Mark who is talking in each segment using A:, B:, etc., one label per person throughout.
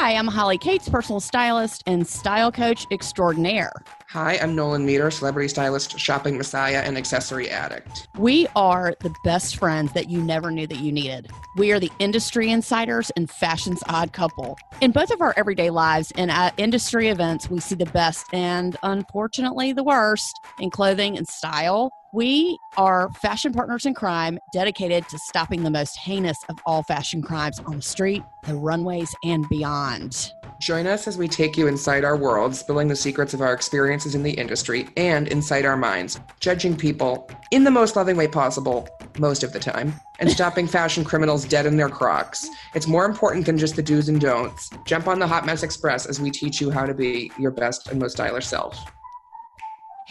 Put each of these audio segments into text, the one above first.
A: Hi, I'm Holly Cates, personal stylist and style coach extraordinaire.
B: Hi, I'm Nolan Meter, celebrity stylist, shopping messiah, and accessory addict.
A: We are the best friends that you never knew that you needed. We are the industry insiders and fashion's odd couple. In both of our everyday lives and at industry events, we see the best and unfortunately the worst in clothing and style. We are fashion partners in crime dedicated to stopping the most heinous of all fashion crimes on the street, the runways, and beyond.
B: Join us as we take you inside our world, spilling the secrets of our experiences in the industry and inside our minds, judging people in the most loving way possible most of the time, and stopping fashion criminals dead in their crocs. It's more important than just the do's and don'ts. Jump on the Hot Mess Express as we teach you how to be your best and most stylish self.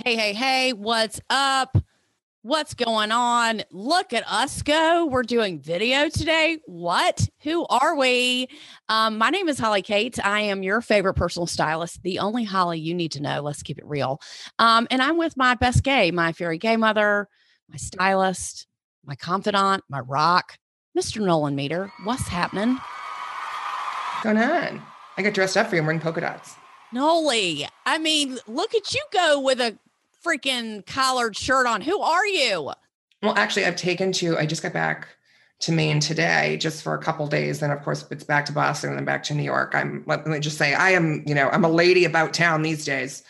A: Hey, hey, hey, what's up? What's going on? Look at us go. We're doing video today. What? Who are we? Um, my name is Holly Kate. I am your favorite personal stylist, the only Holly you need to know. Let's keep it real. Um, and I'm with my best gay, my fairy gay mother, my stylist, my confidant, my rock, Mr. Nolan Meter. What's happening?
B: What's going on? I got dressed up for you. I'm wearing polka dots.
A: Noli, I mean, look at you go with a freaking collared shirt on. Who are you?
B: Well, actually, I've taken to, I just got back to Maine today just for a couple days. Then, of course, it's back to Boston and then back to New York. I'm, let me just say, I am, you know, I'm a lady about town these days.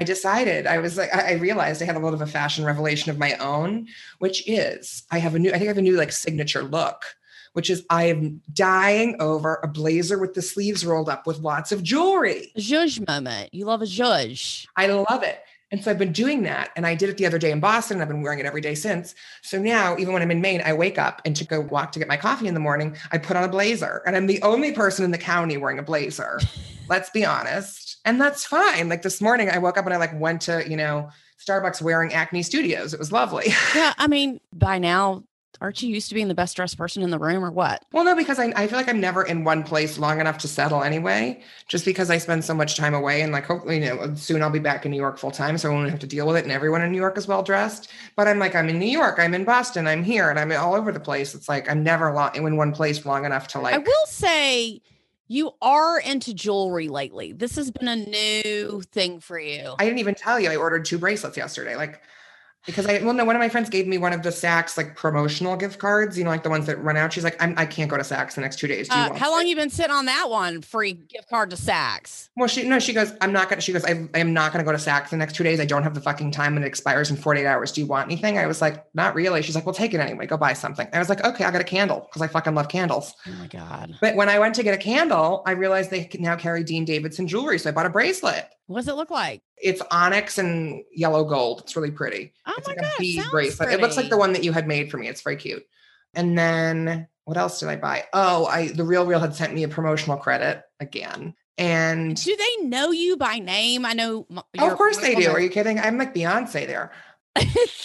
B: I decided, I was like, I realized I had a little of a fashion revelation of my own, which is I have a new, I think I have a new like signature look, which is I am dying over a blazer with the sleeves rolled up with lots of jewelry.
A: Zhuzh moment. You love a zhuzh.
B: I love it. And so I've been doing that. And I did it the other day in Boston. And I've been wearing it every day since. So now, even when I'm in Maine, I wake up and to go walk to get my coffee in the morning, I put on a blazer. And I'm the only person in the county wearing a blazer. Let's be honest. And that's fine. Like this morning, I woke up and I like went to, you know, Starbucks wearing Acne Studios. It was lovely.
A: Yeah. I mean, by now, aren't you used to being the best dressed person in the room or what?
B: Well, no, because I, I feel like I'm never in one place long enough to settle anyway, just because I spend so much time away and like hopefully, you know, soon I'll be back in New York full time. So I won't have to deal with it. And everyone in New York is well dressed. But I'm like, I'm in New York, I'm in Boston, I'm here, and I'm all over the place. It's like I'm never long in one place long enough to like.
A: I will say you are into jewelry lately. This has been a new thing for you.
B: I didn't even tell you I ordered two bracelets yesterday. Like because I well no one of my friends gave me one of the Saks like promotional gift cards, you know, like the ones that run out. She's like, I'm, I can't go to Saks the next two days.
A: Uh, how long it? you been sitting on that one? Free gift card to Saks.
B: Well, she no, she goes, I'm not gonna. She goes, I, I am not gonna go to Saks the next two days. I don't have the fucking time, and it expires in 48 hours. Do you want anything? I was like, not really. She's like, well, take it anyway. Go buy something. I was like, okay, I got a candle because I fucking love candles.
A: Oh my god!
B: But when I went to get a candle, I realized they now carry Dean Davidson jewelry, so I bought a bracelet.
A: What does it look like?
B: It's onyx and yellow gold. It's really pretty.
A: Oh
B: it's
A: my
B: like
A: God,
B: a bead bracelet. It looks like the one that you had made for me. It's very cute. And then what else did I buy? Oh, I the Real Real had sent me a promotional credit again. And
A: Do they know you by name? I know.
B: oh, of course they do. Are you kidding? I'm like Beyonce there.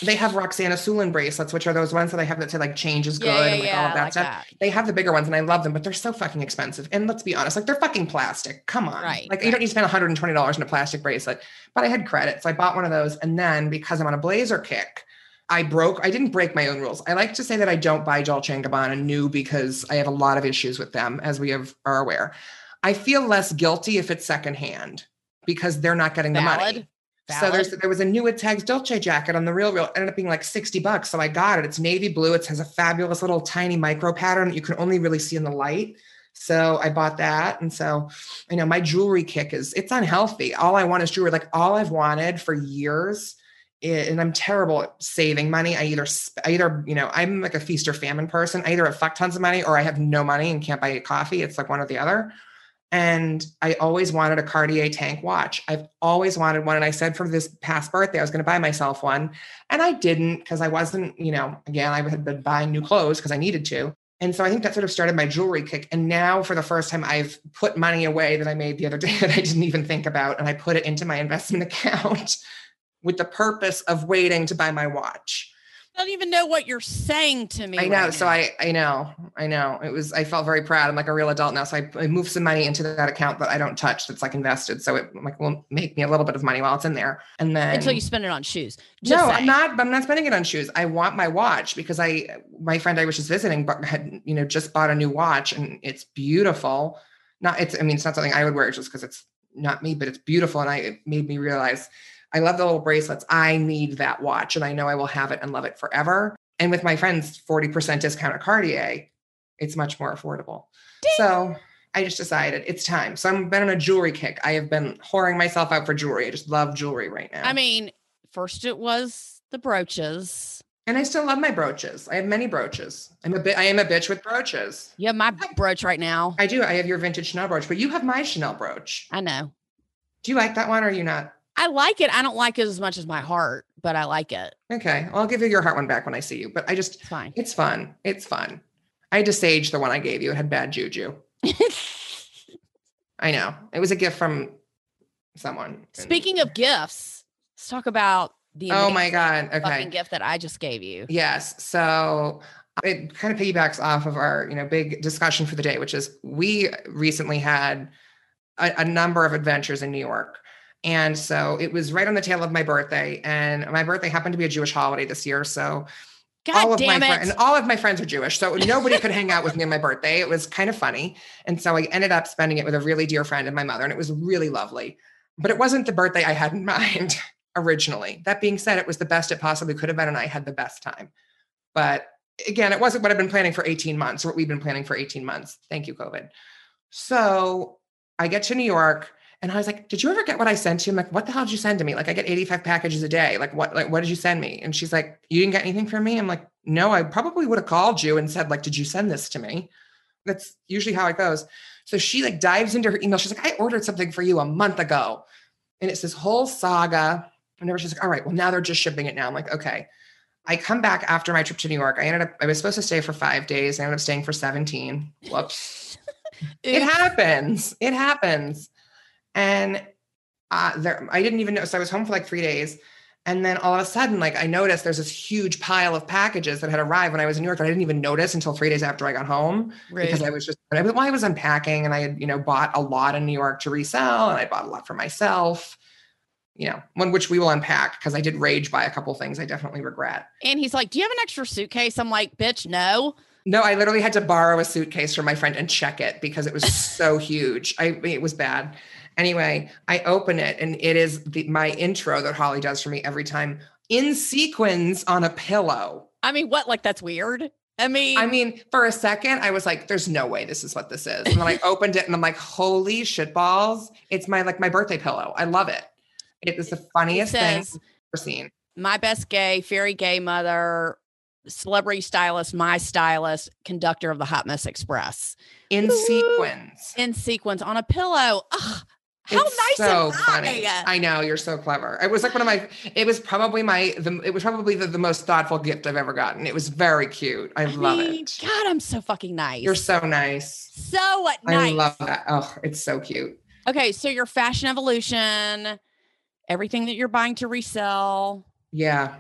B: They have Roxanne Assoulin bracelets, which are those ones that I have that say like change is good
A: yeah, yeah,
B: and like
A: yeah,
B: all of that
A: like
B: stuff.
A: that.
B: They have the bigger ones and I love them, but they're so fucking expensive. And let's be honest, like they're fucking plastic. Come on.
A: Right,
B: Like you don't need to spend $120 in a plastic bracelet. But I had credit. So I bought one of those. And then because I'm on a blazer kick, I broke, I didn't break my own rules. I like to say that I don't buy Dolce Gabbana new because I have a lot of issues with them, as we have, are aware. I feel less guilty if it's secondhand because they're not getting the money.
A: Valid.
B: So there's there was a new It Tags Dolce jacket on the Real Real. It ended up being like 60 bucks. So I got it. It's navy blue. It has a fabulous little tiny micro pattern that you can only really see in the light. So I bought that. And so I know my jewelry kick is it's unhealthy. All I want is jewelry. Like all I've wanted for years. i- And I'm terrible at saving money. I either, I either, you know, I'm like a feast or famine person. I either have fuck tons of money or I have no money and can't buy a coffee. It's like one or the other. And I always wanted a Cartier tank watch. I've always wanted one. And I said for this past birthday, I was going to buy myself one. And I didn't because I wasn't, you know, again, I had been buying new clothes because I needed to. And so I think that sort of started my jewelry kick. And now for the first time, I've put money away that I made the other day that I didn't even think about. And I put it into my investment account with the purpose of waiting to buy my watch.
A: I don't even know what you're saying to me.
B: I know.
A: right
B: So
A: now.
B: I, I know, I know. It was, I felt very proud. I'm like a real adult now. So I, I moved some money into that account that I don't touch. That's like invested. So it like will make me a little bit of money while it's in there. And then
A: until you spend it on shoes. Just
B: no, I'm
A: saying.
B: not. I'm not spending it on shoes. I want my watch because I, my friend I was just visiting, but had you know just bought a new watch and it's beautiful. not it's I mean it's not something I would wear just because it's not me, but it's beautiful. And I it made me realize I love the little bracelets. I need that watch and I know I will have it and love it forever. And with my friends, 40% discount at Cartier, it's much more affordable.
A: Ding.
B: So I just decided it's time. So I've been on a jewelry kick. I have been whoring myself out for jewelry. I just love jewelry right now.
A: I mean, first it was the brooches.
B: and I still love my brooches. I have many brooches. I'm a bit I am a bitch with brooches.
A: You have my brooch right now.
B: I do. I have your vintage Chanel brooch, but you have my Chanel brooch.
A: I know.
B: Do you like that one or are you not?
A: I like it. I don't like it as much as my heart, but I like it.
B: Okay. Well, I'll give you your heart one back when I see you. But I just
A: It's fine.
B: it's fun. It's fun. I had to sage the one I gave you. It had bad juju. I know. It was a gift from someone.
A: Speaking of gifts, let's talk about the
B: Oh my God.
A: fucking
B: Okay.
A: gift that I just gave you.
B: Yes. So it kind of piggybacks off of our, you know, big discussion for the day, which is we recently had a, a number of adventures in New York. And so it was right on the tail of my birthday. And my birthday happened to be a Jewish holiday this year. So
A: God
B: all of my friends and all of my friends are Jewish. So nobody could hang out with me on my birthday. It was kind of funny. And so I ended up spending it with a really dear friend and my mother, and it was really lovely. But it wasn't the birthday I had in mind originally. That being said, it was the best it possibly could have been, and I had the best time. But again, it wasn't what I've been planning for 18 months or what we've been planning for 18 months. Thank you, COVID. So I get to New York and I was like, Did you ever get what I sent you? I'm like, What the hell did you send to me? Like, I get 85 packages a day. Like, what, like, what did you send me? And she's like, You didn't get anything from me? I'm like, No, I probably would have called you and said, like, did you send this to me? That's usually how it goes. So she like dives into her email. She's like, I ordered something for you a month ago. And it's this whole saga. And then she's like, all right, well, now they're just shipping it now. I'm like, okay. I come back after my trip to New York. I ended up, I was supposed to stay for five days. I ended up staying for 17. Whoops. it happens. It happens. And uh, there, I didn't even know. So I was home for like three days. And then all of a sudden, like I noticed there's this huge pile of packages that had arrived when I was in New York that I didn't even notice until three days after I got home because I was just I, well, I was unpacking and I had, you know, bought a lot in New York to resell and I bought a lot for myself, you know, one which we will unpack because I did rage buy a couple things I definitely regret.
A: and he's like, Do you have an extra suitcase? I'm like, Bitch, no.
B: No, I literally had to borrow a suitcase from my friend and check it because it was so huge. I it was bad. Anyway, I open it and it is the, my intro that Holly does for me every time in sequins on a pillow.
A: I mean, what? Like, that's weird. I mean,
B: I mean, for a second, I was like, there's no way this is what this is. And then I opened it and I'm like, holy shit balls. It's my like my birthday pillow. I love it. It is the funniest thing I've ever seen.
A: my best gay, fairy gay mother, celebrity stylist, my stylist, conductor of the Hot Mess Express
B: In
A: Woo.
B: sequins.
A: in sequence on a pillow. Ugh, how
B: It's
A: nice
B: so funny.
A: I?
B: I know you're so clever. It was like one of my. It was probably my. The, it was probably the, the most thoughtful gift I've ever gotten. It was very cute. I,
A: I
B: love
A: mean,
B: it.
A: God, I'm so fucking nice.
B: You're so nice.
A: so nice.
B: I love that. Oh, it's so cute.
A: Okay, so your fashion evolution, everything that you're buying to resell.
B: Yeah.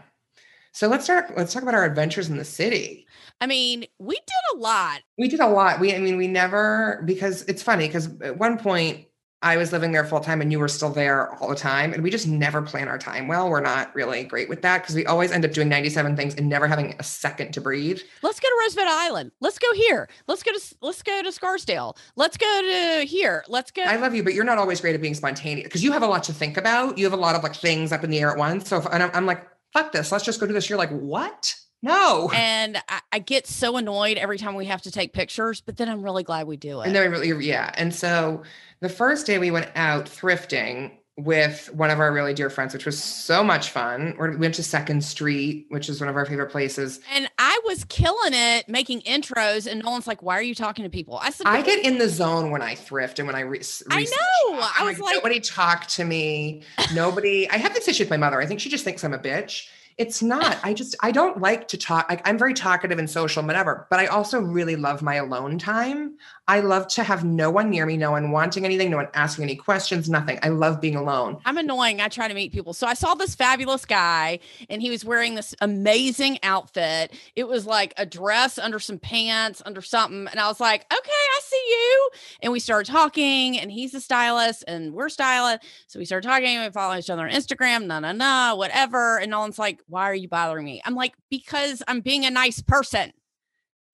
B: So let's start. Let's talk about our adventures in the city.
A: I mean, we did a lot.
B: We did a lot. We, I mean, we never because it's funny because at one point I was living there full time and you were still there all the time, and we just never plan our time well. We're not really great with that because we always end up doing 97 things and never having a second to breathe.
A: Let's go to Roosevelt Island. Let's go here. Let's go to let's go to Scarsdale. Let's go to here. Let's go.
B: I love you, but you're not always great at being spontaneous because you have a lot to think about. You have a lot of like things up in the air at once. So if and I'm, I'm like, fuck this, let's just go do this. You're like, what? No.
A: and I, I get so annoyed every time we have to take pictures, but then I'm really glad we do it.
B: And then we really, yeah. And so the first day we went out thrifting with one of our really dear friends, which was so much fun. We went to Second Street, which is one of our favorite places.
A: And I was killing it making intros, and Nolan's like, "Why are you talking to people?" I said,
B: I get in the zone when I thrift and when I re-
A: I know. I was like-
B: nobody talked to me. Nobody. I have this issue with my mother. I think she just thinks I'm a bitch. It's not. I just I don't like to talk. Like, I'm very talkative and social, and whatever. But I also really love my alone time. I love to have no one near me, no one wanting anything, no one asking any questions, nothing. I love being alone.
A: I'm annoying. I try to meet people. So I saw this fabulous guy and he was wearing this amazing outfit. It was like a dress under some pants, under something. And I was like, okay, I see you. And we started talking and he's a stylist and we're stylists. So we started talking we follow each other on Instagram, nah, nah, nah, whatever. And Nolan's like, why are you bothering me? I'm like, because I'm being a nice person.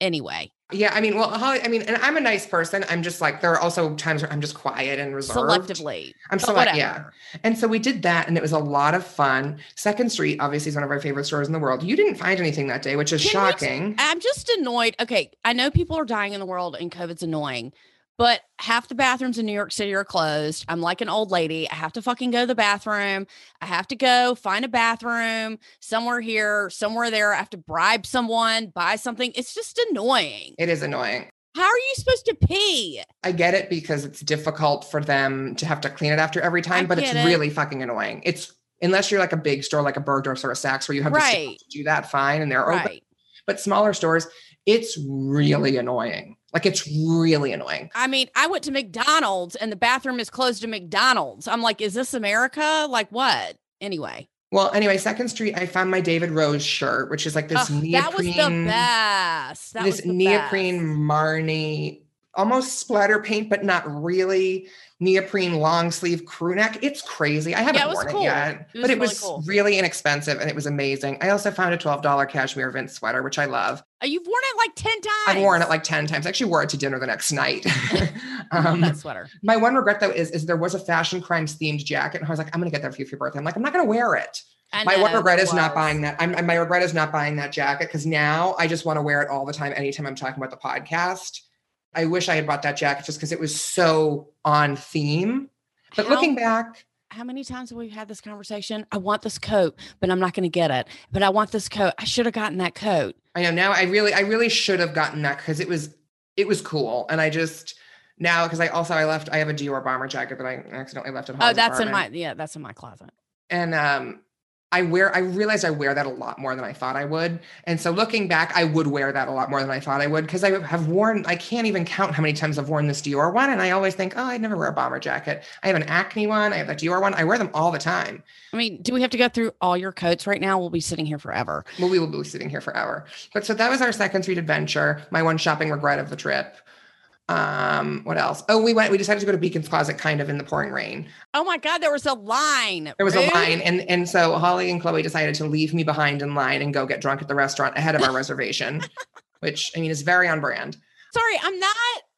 A: Anyway,
B: Yeah, I mean, well, Holly, I mean, and I'm a nice person. I'm just like there are also times where I'm just quiet and reserved.
A: Selectively.
B: I'm
A: but
B: select, yeah. And so we did that, and it was a lot of fun. Second Street, obviously, is one of our favorite stores in the world. You didn't find anything that day, which is
A: Can
B: shocking.
A: I'm just annoyed. Okay, I know people are dying in the world and COVID's annoying, but half the bathrooms in New York City are closed. I'm like an old lady. I have to fucking go to the bathroom. I have to go find a bathroom somewhere here, somewhere there. I have to bribe someone, buy something. It's just annoying.
B: It is annoying.
A: How are you supposed to pee?
B: I get it because it's difficult for them to have to clean it after every time, but it's
A: it.
B: really fucking annoying. It's unless you're like a big store like a Bergdorf's or a Saks where you have
A: Right.
B: to do that fine and they're open. But smaller stores, it's really annoying. Like it's really annoying.
A: I mean, I went to McDonald's and the bathroom is closed to McDonald's. I'm like, is this America? Like what? Anyway,
B: Well, anyway, Second Street, I found my David Rose shirt, which is like this neoprene,
A: that was the best. That
B: this
A: was the
B: neoprene
A: best.
B: Marni, almost splatter paint, but not really. Neoprene long sleeve crew neck. It's crazy. I haven't
A: Yeah, it
B: worn
A: cool.
B: it yet,
A: It
B: but it
A: really
B: was
A: cool.
B: really inexpensive and it was amazing. I also found a $12 cashmere Vince sweater, which I love.
A: Uh, You've worn it like 10 times.
B: I've worn it like 10 times. I actually wore it to dinner the next night. um,
A: that sweater.
B: my one regret though is, is there was a fashion crimes themed jacket and I was like, I'm gonna get that for you for your birthday. I'm like, I'm not gonna wear it.
A: I
B: My one regret is not buying that. I'm, my regret is not buying that jacket because now I just want to wear it all the time, anytime I'm talking about the podcast. I wish I had bought that jacket just because it was so on theme. But
A: How-
B: looking back,
A: How many times have we had this conversation? I want this coat, but I'm not going to get it. But I want this coat. I should have gotten that coat.
B: I know now I really, I really should have gotten that because it was, it was cool. And I just now because I also I left, I have a Dior bomber jacket that I accidentally left at home.
A: Oh, that's in my yeah, that's in my closet.
B: and um I wear I realized I wear that a lot more than I thought I would. And so looking back, I would wear that a lot more than I thought I would because I have worn I can't even count how many times I've worn this Dior one and I always think, "Oh, I'd never wear a bomber jacket." I have an Acne one, I have a Dior one. I wear them all the time.
A: I mean, do we have to go through all your coats right now? We'll be sitting here forever.
B: Well, we will be sitting here forever. But so that was our second street adventure, my one shopping regret of the trip. Um, what else? Oh, we went we decided to go to Beacon's Closet kind of in the pouring rain.
A: Oh my God, there was a line.
B: There was
A: Rude.
B: a line, and and so Holly and Chloe decided to leave me behind in line and go get drunk at the restaurant ahead of our reservation, which I mean is very on brand.
A: Sorry, I'm not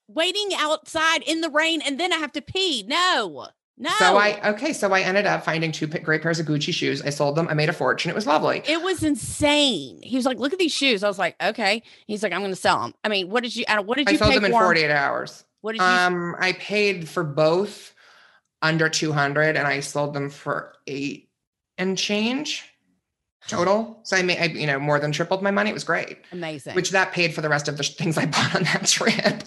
A: waiting outside in the rain and then I have to pee. No, no.
B: So I okay, so I ended up finding two great pairs of Gucci shoes. I sold them. I made a fortune. It was lovely.
A: It was insane. He was like, "Look at these shoes." I was like, "Okay." He's like, "I'm going to sell them." I mean, what did you? What did you?
B: I
A: sold
B: them in
A: for 'em?
B: 48 hours.
A: What did you?
B: Um, I paid for both under 200, and I sold them for eight and change total. So I made, I, you know, more than tripled my money. It was great.
A: amazing.
B: Which that paid for the rest of the things I bought on that trip.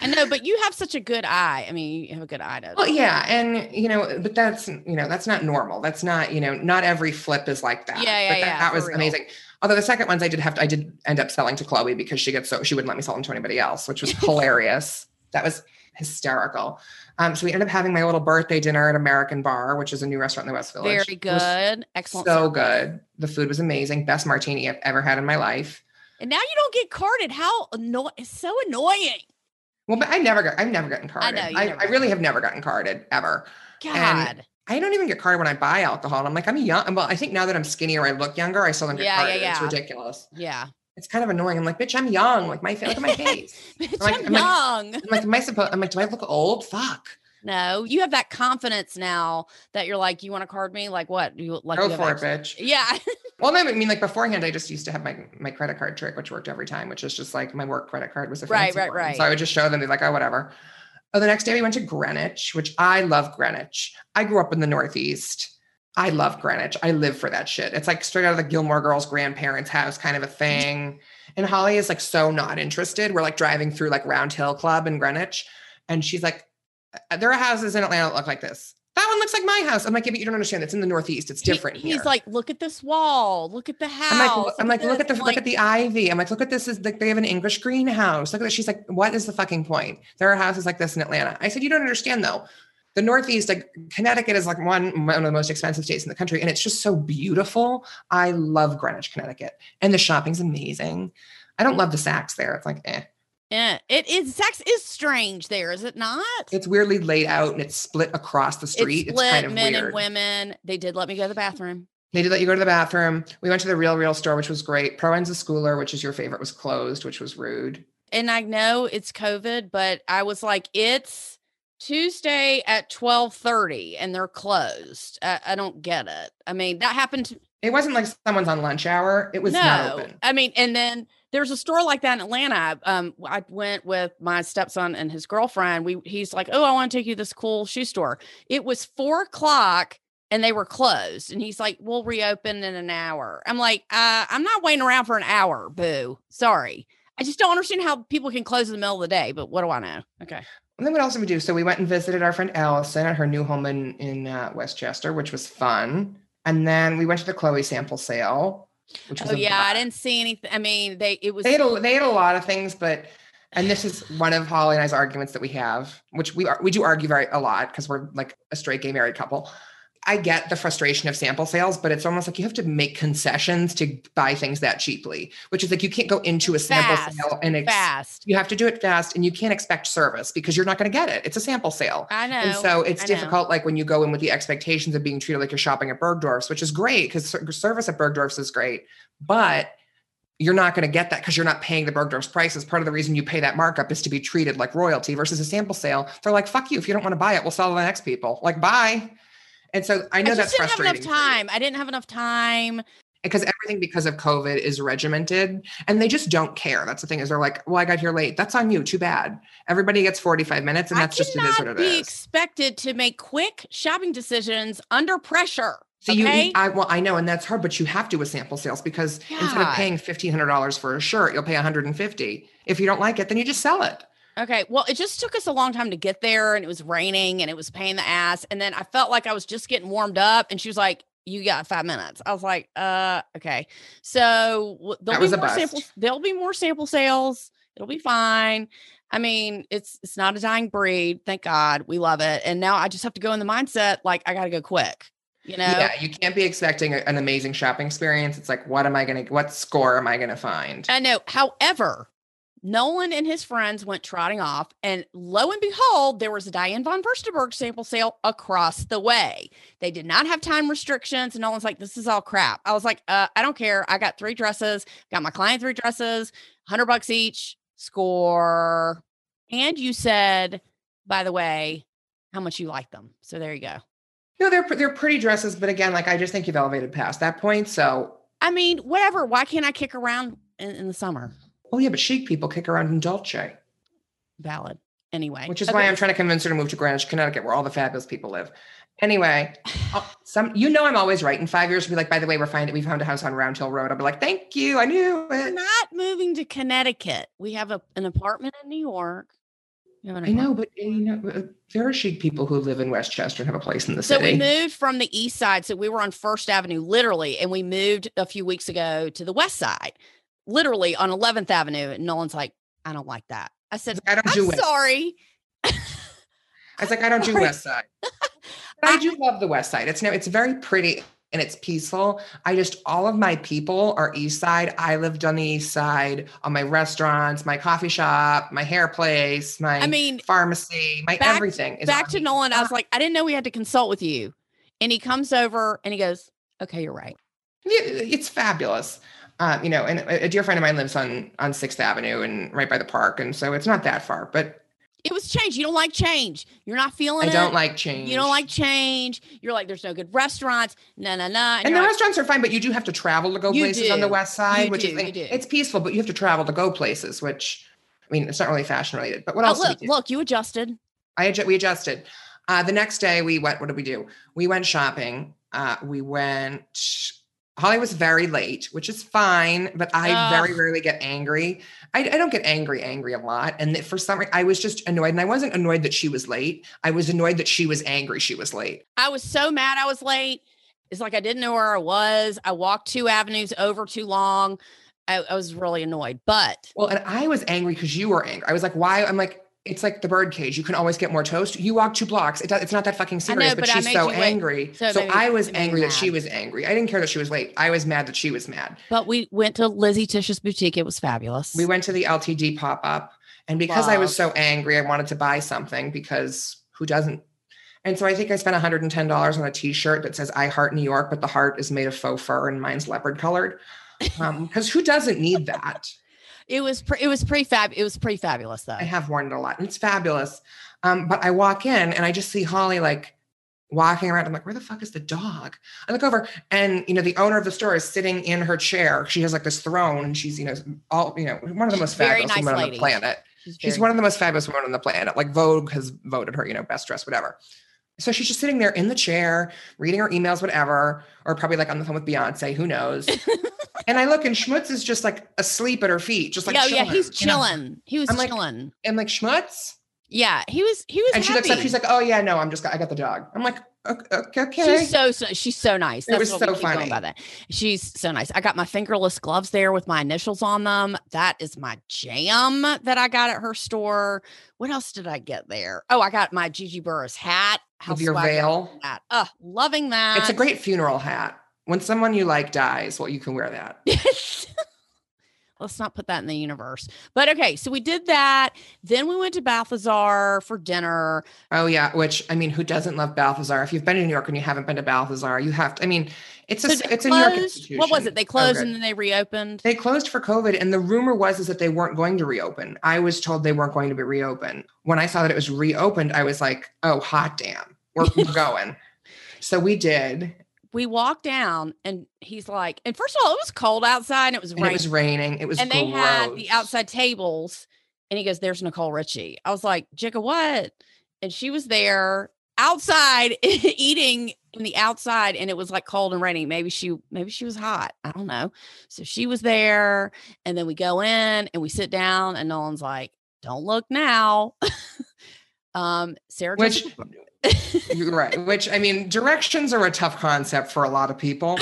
A: I know, but you have such a good eye. I mean, you have a good eye to.
B: Well, yeah, and you know, but that's you know, that's not normal. That's not you know, not every flip is like that.
A: Yeah, yeah,
B: but that,
A: yeah,
B: that was
A: real.
B: amazing. Although the second ones I did have to, I did end up selling to Chloe because she gets so she wouldn't let me sell them to anybody else, which was hilarious. That was hysterical. Um, so we ended up having my little birthday dinner at American Bar, which is a new restaurant in the West Village.
A: Very good. Excellent.
B: So
A: service.
B: good. The food was amazing. Best martini I've ever had in my life.
A: And now you don't get carded. How annoying! It's so annoying.
B: Well, but I never got. I've never gotten carded.
A: I, know,
B: I,
A: never
B: I really have never gotten carded ever.
A: God.
B: I don't even get carded when I buy alcohol. And I'm like, I'm young. Well, I think now that I'm skinnier, I look younger. I still don't get
A: Yeah, yeah,
B: carded. It's ridiculous.
A: yeah.
B: It's kind of annoying. I'm like, bitch, I'm young. Like my face, look at my face.
A: Bitch,
B: like-
A: I'm,
B: I'm like-
A: young.
B: I'm like, am I supposed? I'm like, do I look old? Fuck.
A: No, you have that confidence now that you're like, you want to card me? Like what? You like?
B: Go
A: you
B: for it, bitch.
A: Yeah.
B: Well, no, I mean, like beforehand, I just used to have my my credit card trick, which worked every time, which is just like my work credit card was a
A: Right, right,
B: one.
A: right.
B: So I would just show them, be like, oh, whatever. Oh, the next day we went to Greenwich, which I love Greenwich. I grew up in the Northeast. I love Greenwich. I live for that shit. It's like straight out of the Gilmore Girls grandparents' house kind of a thing. And Holly is like so not interested. We're like driving through like Round Hill Club in Greenwich. And she's like, "Uh, there are houses in Atlanta that look like this. That one looks like my house. I'm like, yeah, but you don't understand. It's in the Northeast. It's
A: He-
B: different here.
A: he's like, look at this wall. Look at the house.
B: I'm like, I'm like, look at the
A: this." I'm
B: look at the ivy. I'm like, look at this is like they have an English greenhouse. Look at this. She's like, what is the fucking point? There are houses like this in Atlanta. I said, you don't understand though. The Northeast, like Connecticut, is like one one of the most expensive states in the country, and it's just so beautiful. I love Greenwich, Connecticut, and the shopping's amazing. I don't love the Saks there. It's like, eh.
A: Yeah, it is. Saks is strange there, is it not?
B: It's weirdly laid out and it's split across the street.
A: It's
B: It's,
A: split
B: kind of
A: men
B: weird.
A: and women. They did let me go to the bathroom.
B: They did let you go to the bathroom. We went to the Real Real store, which was great. Proenza Schouler, which is your favorite, was closed, which was rude.
A: and I know it's COVID, but I was like, it's Tuesday at twelve thirty, and they're closed. I, I, don't get it. I mean, that happened.
B: It wasn't like someone's on lunch hour. It was no, not open.
A: I mean, and then there's a store like that in Atlanta. Um, I went with my stepson and his girlfriend. We he's like, oh, I want to take you to this cool shoe store. It was four o'clock and they were closed. And he's like, we'll reopen in an hour. I'm like, uh, I'm not waiting around for an hour. Boo. Sorry. I just don't understand how people can close in the middle of the day, but what do I know? Okay.
B: And then what else did we do? So we went and visited our friend Allison at her new home in, in uh, Westchester, which was fun. And then we went to the Chloe sample sale,
A: oh yeah, I didn't see anything. I mean, they it was
B: they had a, they had a lot of things, but and this is one of Holly and I's arguments that we have, which we are, we do argue very a lot because we're like a straight gay married couple. I get the frustration of sample sales, but it's almost like you have to make concessions to buy things that cheaply, which is like you can't go into a sample
A: fast,
B: sale and ex-
A: fast.
B: You have to do it fast and you can't expect service because you're not going to get it. It's a sample sale.
A: I know.
B: And so it's
A: I
B: difficult, know. like when you go in with the expectations of being treated like you're shopping at Bergdorf's, which is great because service at Bergdorf's is great, but you're not going to get that because you're not paying the Bergdorf's prices. Part of the reason you pay that markup is to be treated like royalty versus a sample sale. They're like, fuck you. If you don't want to buy it, we'll sell to the next people. Like, bye. And so I know
A: I
B: that's
A: didn't
B: frustrating.
A: Have enough time. I didn't have enough time
B: because everything because of COVID is regimented and they just don't care. That's the thing is they're like, well, I got here late. That's on you. Too bad. Everybody gets 45 minutes and that's just it is what it
A: be
B: is.
A: expected to make quick shopping decisions under pressure.
B: So
A: okay?
B: you, I, well, I know, and that's hard, but you have to with sample sales because
A: Yeah.
B: instead of paying fifteen hundred dollars for a shirt, you'll pay one hundred and fifty. If you don't like it, then you just sell it.
A: Okay. Well, it just took us a long time to get there and it was raining and it was paying the ass. And then I felt like I was just getting warmed up and she was like, you got five minutes. I was like, uh, okay. So there'll be more
B: bust.
A: sample, there'll be more sample sales. It'll be fine. I mean, it's it's not a dying breed. Thank God. We love it. And now I just have to go in the mindset like I gotta go quick. You know?
B: Yeah, you can't be expecting a- an amazing shopping experience. It's like, what am I going to, what score am I going to find?
A: I know. However, Nolan and his friends went trotting off, and lo and behold, there was a Diane von Furstenberg sample sale across the way. They did not have time restrictions, and Nolan's like, "This is all crap." I was like, uh, "I don't care. I got three dresses. Got my client three dresses, hundred bucks each. Score." And you said, by the way, how much you like them. So there you go.
B: No, they're they're pretty dresses, but again, like I just think you've elevated past that point. So,
A: I mean, whatever. Why can't I kick around in, in the summer?
B: Well, yeah, but chic people kick around in Dolce,
A: Valid. Anyway,
B: which is why I'm trying to convince her to move to Greenwich, Connecticut, where all the fabulous people live. Anyway, uh, some you know I'm always right. In five years, we'll be like, by the way, we're finding we found a house on Round Hill Road. I'll be like, thank you, I knew
A: We're
B: it.
A: not moving to Connecticut. We have a, an apartment in New York.
B: I know, but you know, uh, there are chic people who live in Westchester and have a place in the city
A: So we moved from the east side. So we were on First Avenue, literally, and we moved a few weeks ago to the west side, literally on 11th Avenue. And Nolan's like, I don't like that. I said,
B: I don't do
A: I'm
B: West.
A: sorry.
B: I was like, I don't do West Side. But I do love the West Side. It's no, it's very pretty and it's peaceful. I just all of my people are East Side. I lived on the East Side, on my restaurants, my coffee shop, my hair place, my
A: I mean,
B: pharmacy, my
A: back-
B: everything is
A: back to Nolan. I was like, I didn't know we had to consult with you. And he comes over and he goes, Okay, you're right.
B: Yeah, it's fabulous. Uh, you know, and a dear friend of mine lives on on Sixth Avenue and right by the park, and so it's not that far. But
A: It was change. You don't like change. You're not feeling
B: I
A: it.
B: don't like change.
A: You don't like change. You're like, there's no good restaurants. No, no, no. And,
B: the
A: like,
B: restaurants are fine, but you do have to travel to go places on the west side,
A: You
B: which
A: do,
B: is
A: do.
B: it's peaceful, but you have to travel to go places, which I mean, it's not really fashion related. But what
A: oh,
B: else?
A: look,
B: do?
A: look, you adjusted.
B: I adju- we adjusted. Uh, the next day, we went. What did we do? We went shopping. Uh, we went. Holly was very late, which is fine, but I very rarely get angry. I, I don't get angry, angry a lot. And for some reason, I was just annoyed. And I wasn't annoyed that she was late. I was annoyed that she was angry she was late.
A: I was so mad I was late. It's like I didn't know where I was. I walked two avenues over too long. I, I was really annoyed. But
B: Well, and I was angry because you were angry. I was like, why? I'm like, it's like the bird cage. You can always get more toast. You walk two blocks. It does, it's not that fucking
A: I know,
B: serious, but,
A: but
B: she's so
A: you wait.
B: angry.
A: So
B: So, I was angry that she was angry. I didn't care that she was late. I was mad that she was mad.
A: but we went to Lizzie Tisch's boutique. It was fabulous.
B: We went to the LTD pop up. And because I was so angry, I wanted to buy something because who doesn't? And so I think I spent $110 on a t shirt that says I Heart New York, but the heart is made of faux fur and mine's leopard colored. Um, Because who doesn't need that?
A: It was pre- it was pretty fab. It was pretty fabulous though.
B: I have worn it a lot. And it's fabulous. Um, but I walk in and I just see Holly like walking around. I'm like, where the fuck is the dog? I look over and you know, the owner of the store is sitting in her chair. She has like this throne and she's, you know, all you know, one of the most fabulous
A: nice
B: women on the planet.
A: She's,
B: She's one of the most fabulous women on the planet. Like Vogue has voted her, you know, best dressed, whatever. So she's just sitting there in the chair, reading her emails, whatever, or probably like on the phone with Beyonce, who knows. and I look and Schmutz is just like asleep at her feet, just like
A: yeah, yeah,
B: chilling,
A: he's
B: you know?
A: chilling. He was
B: I'm like,
A: chilling.
B: And like Schmutz,
A: Yeah, he was. He was.
B: and she looks up. She's like, "Oh yeah, no, I'm just I got the dog." I'm like, "Okay, okay."
A: She's so, so she's so nice.
B: It was so funny.
A: by that. She's so nice. I got my fingerless gloves there with my initials on them. That is my jam that I got at her store. What else did I get there? Oh, I got my Gigi Burris hat. How
B: with your veil.
A: that. Uh, loving that.
B: It's a great funeral hat. When someone you like dies, well, you can wear that.
A: Let's not put that in the universe. But okay, so we did that. Then we went to Balthazar for dinner.
B: Oh yeah, which I mean, who doesn't love Balthazar? If you've been to New York and you haven't been to Balthazar, you have to. I mean, it's a
A: So
B: it's a New York institution.
A: What was it? They
B: Oh,
A: closed
B: good.
A: and then they reopened.
B: They closed for COVID, and the rumor was is that they weren't going to reopen. I was told they weren't going to be reopened. When I saw that it was reopened, I was like, "Oh, hot damn, we're, we're going." So we did,
A: we walked down and he's like, and first of all, it was cold outside and it was
B: and
A: raining.
B: it was raining. It was
A: and they had the outside tables. And he goes, There's Nicole Richie. I was like, Jicka, what? And she was there outside eating in the outside and it was like cold and raining. Maybe she maybe she was hot. I don't know. So she was there. And then we go in and we sit down and Nolan's like, Don't look now. um Sarah
B: Which- You're right. Which I mean, directions are a tough concept for a lot of people.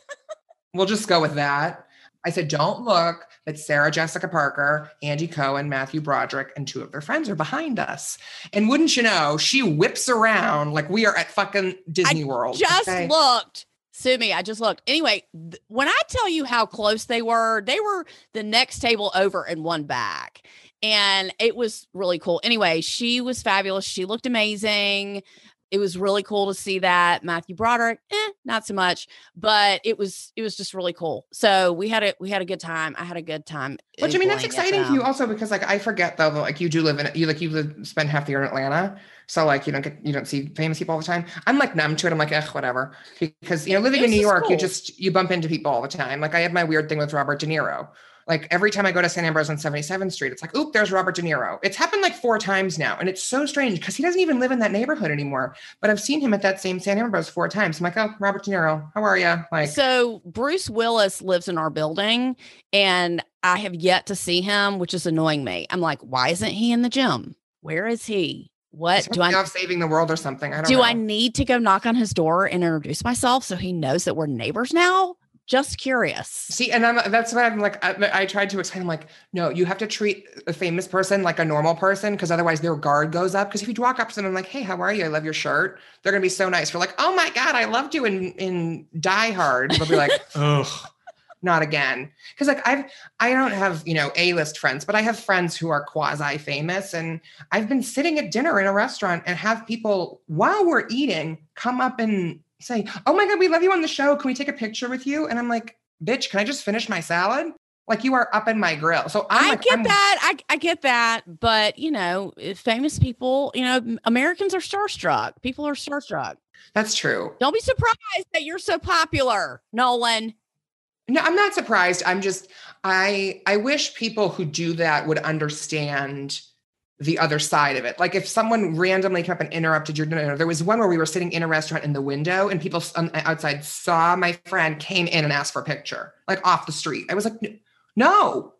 B: we'll just go with that. I said, don't look, but Sarah Jessica Parker, Andy Cohen, Matthew Broderick, and two of their friends are behind us. And wouldn't you know, she whips around like we are at fucking Disney World.
A: just
B: okay?
A: looked. Sue me, I just looked. Anyway, th- when I tell you how close they were, they were the next table over and one back. And it was really cool. Anyway, she was fabulous. She looked amazing. It was really cool to see that. Matthew Broderick, eh, not so much, but it was it was just really cool. So we had a we had a good time. I had a good time.
B: Which I mean, that's exciting for you also because like I forget though, that, like you do live in you like you live spend half the year in Atlanta. So like you don't get you don't see famous people all the time. I'm like numb to it. I'm like, eh, whatever. Because you know, living in New York, you just you bump into people all the time. Like I had my weird thing with Robert De Niro. Like every time I go to Sant Ambroeus on 77th Street, it's like, oop, there's Robert De Niro. It's happened like four times now. And it's so strange because he doesn't even live in that neighborhood anymore. But I've seen him at that same Sant Ambroeus four times. I'm like, oh, Robert De Niro, how are you? Like
A: so Bruce Willis lives in our building and I have yet to see him, which is annoying me. I'm like, why isn't he in the gym? Where is he? What do I
B: saving the world or something? I don't
A: do
B: know.
A: I need to go knock on his door and introduce myself so he knows that we're neighbors now? Just curious.
B: See, and I'm that's what I'm like. I, I tried to explain. I'm like, no, you have to treat a famous person like a normal person because otherwise their guard goes up. Because if you walk up to them and like, hey, how are you? I love your shirt. They're gonna be so nice. We're like, oh my god, I loved you in in Die Hard. They'll be like, ugh, not again. Because like I've I don't have you know A list friends, but I have friends who are quasi famous, and I've been sitting at dinner in a restaurant and have people while we're eating come up and say, oh my god, we love you on the show. Can we take a picture with you? And I'm like bitch, can I just finish my salad? Like you are up in my grill. So I'm
A: i
B: like,
A: get
B: I'm-
A: that. I, I get that. But, you know, famous people, you know, Americans are starstruck. People are starstruck.
B: That's true.
A: Don't be surprised that you're so popular, Nolan.
B: No, I'm not surprised. I'm just I I wish people who do that would understand the other side of it. Like if someone randomly came up and interrupted your dinner, there was one where we were sitting in a restaurant in the window and people on- uh, outside saw my friend came in and asked for a picture, like off the street. I was like, "N- no,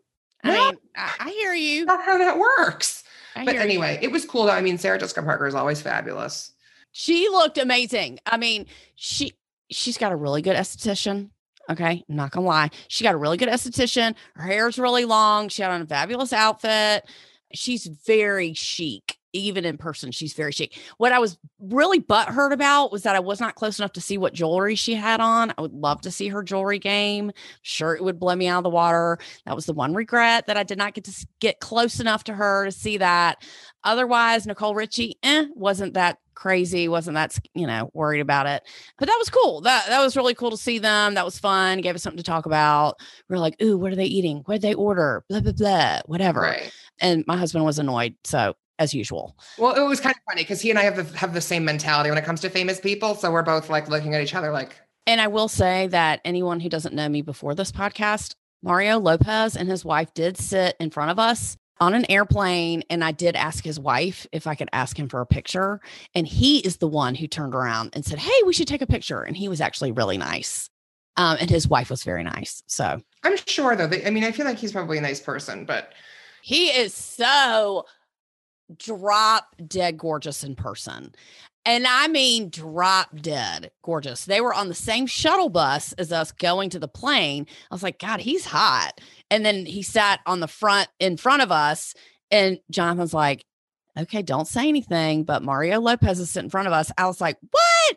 A: I
B: No.
A: mean, I, hear you.
B: not how that works.
A: I
B: But
A: hear you.
B: anyway, it was cool though. I mean, Sarah Jessica Parker is always fabulous.
A: She looked amazing. I mean, she she's got a really good esthetician. Okay, I'm not gonna lie. She got a really good esthetician. Her hair's really long. She had on a fabulous outfit. She's very chic, even in person. She's very chic. What I was really butthurt about was that I was not close enough to see what jewelry she had on. I would love to see her jewelry game. Sure, it would blow me out of the water. That was the one regret that I did not get to get close enough to her to see that. Otherwise, Nicole Richie, eh, wasn't that crazy. wasn't that you know worried about it. But that was cool. That that was really cool to see them. That was fun. Gave us something to talk about. We are like, ooh, what are they eating? What did they order? Blah blah blah. Whatever.
B: Right.
A: And my husband was annoyed. So as usual.
B: Well, it was kind of funny because he and I have the, have the same mentality when it comes to famous people. So we're both like looking at each other like.
A: And I will say that anyone who doesn't know me before this podcast, Mario Lopez and his wife did sit in front of us on an airplane and I did ask his wife if I could ask him for a picture. And he is the one who turned around and said, Hey, we should take a picture. And he was actually really nice. Um, and his wife was very nice. So
B: I'm sure though, I mean, I feel like he's probably a nice person, but
A: he is so drop dead gorgeous in person. And I mean, drop dead gorgeous. They were on the same shuttle bus as us going to the plane. I was like, God, he's hot. And then he sat on the front in front of us. And Jonathan's like, okay, don't say anything. But Mario Lopez is sitting in front of us. I was like, what?